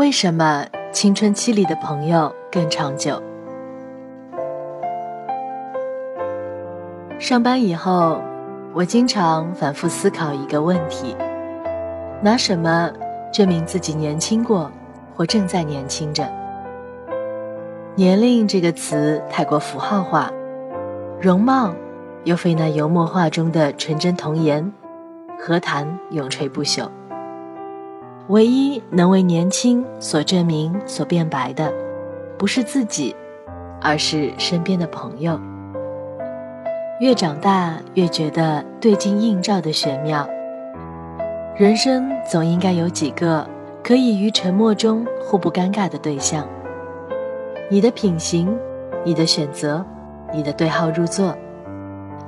为什么青春期里的朋友更长久？上班以后，我经常反复思考一个问题：拿什么证明自己年轻过，或正在年轻着？年龄这个词太过符号化，容貌又非那油墨画中的纯真童颜，何谈永垂不朽？唯一能为年轻所证明、所辩白的，不是自己，而是身边的朋友。越长大，越觉得对镜映照的玄妙。人生总应该有几个可以于沉默中互不尴尬的对象。你的品行，你的选择，你的对号入座，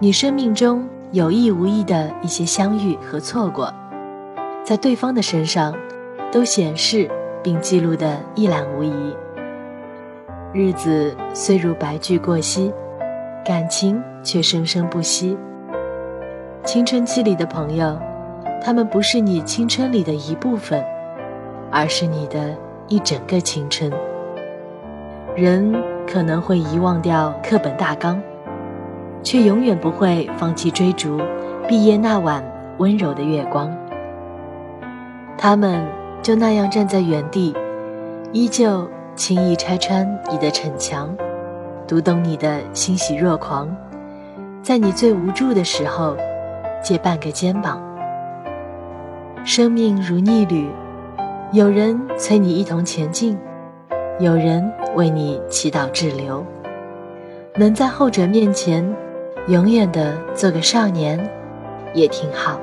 你生命中有意无意的一些相遇和错过，在对方的身上。都显示并记录得一览无遗。日子虽如白驹过隙，感情却生生不息。青春期里的朋友，他们不是你青春里的一部分，而是你的一整个青春。人可能会遗忘掉课本大纲，却永远不会放弃追逐毕业那晚温柔的月光。他们。就那样站在原地，依旧轻易拆穿你的逞强，读懂你的欣喜若狂，在你最无助的时候，借半个肩膀。生命如逆旅，有人催你一同前进，有人为你祈祷滞留。能在后者面前，永远的做个少年，也挺好。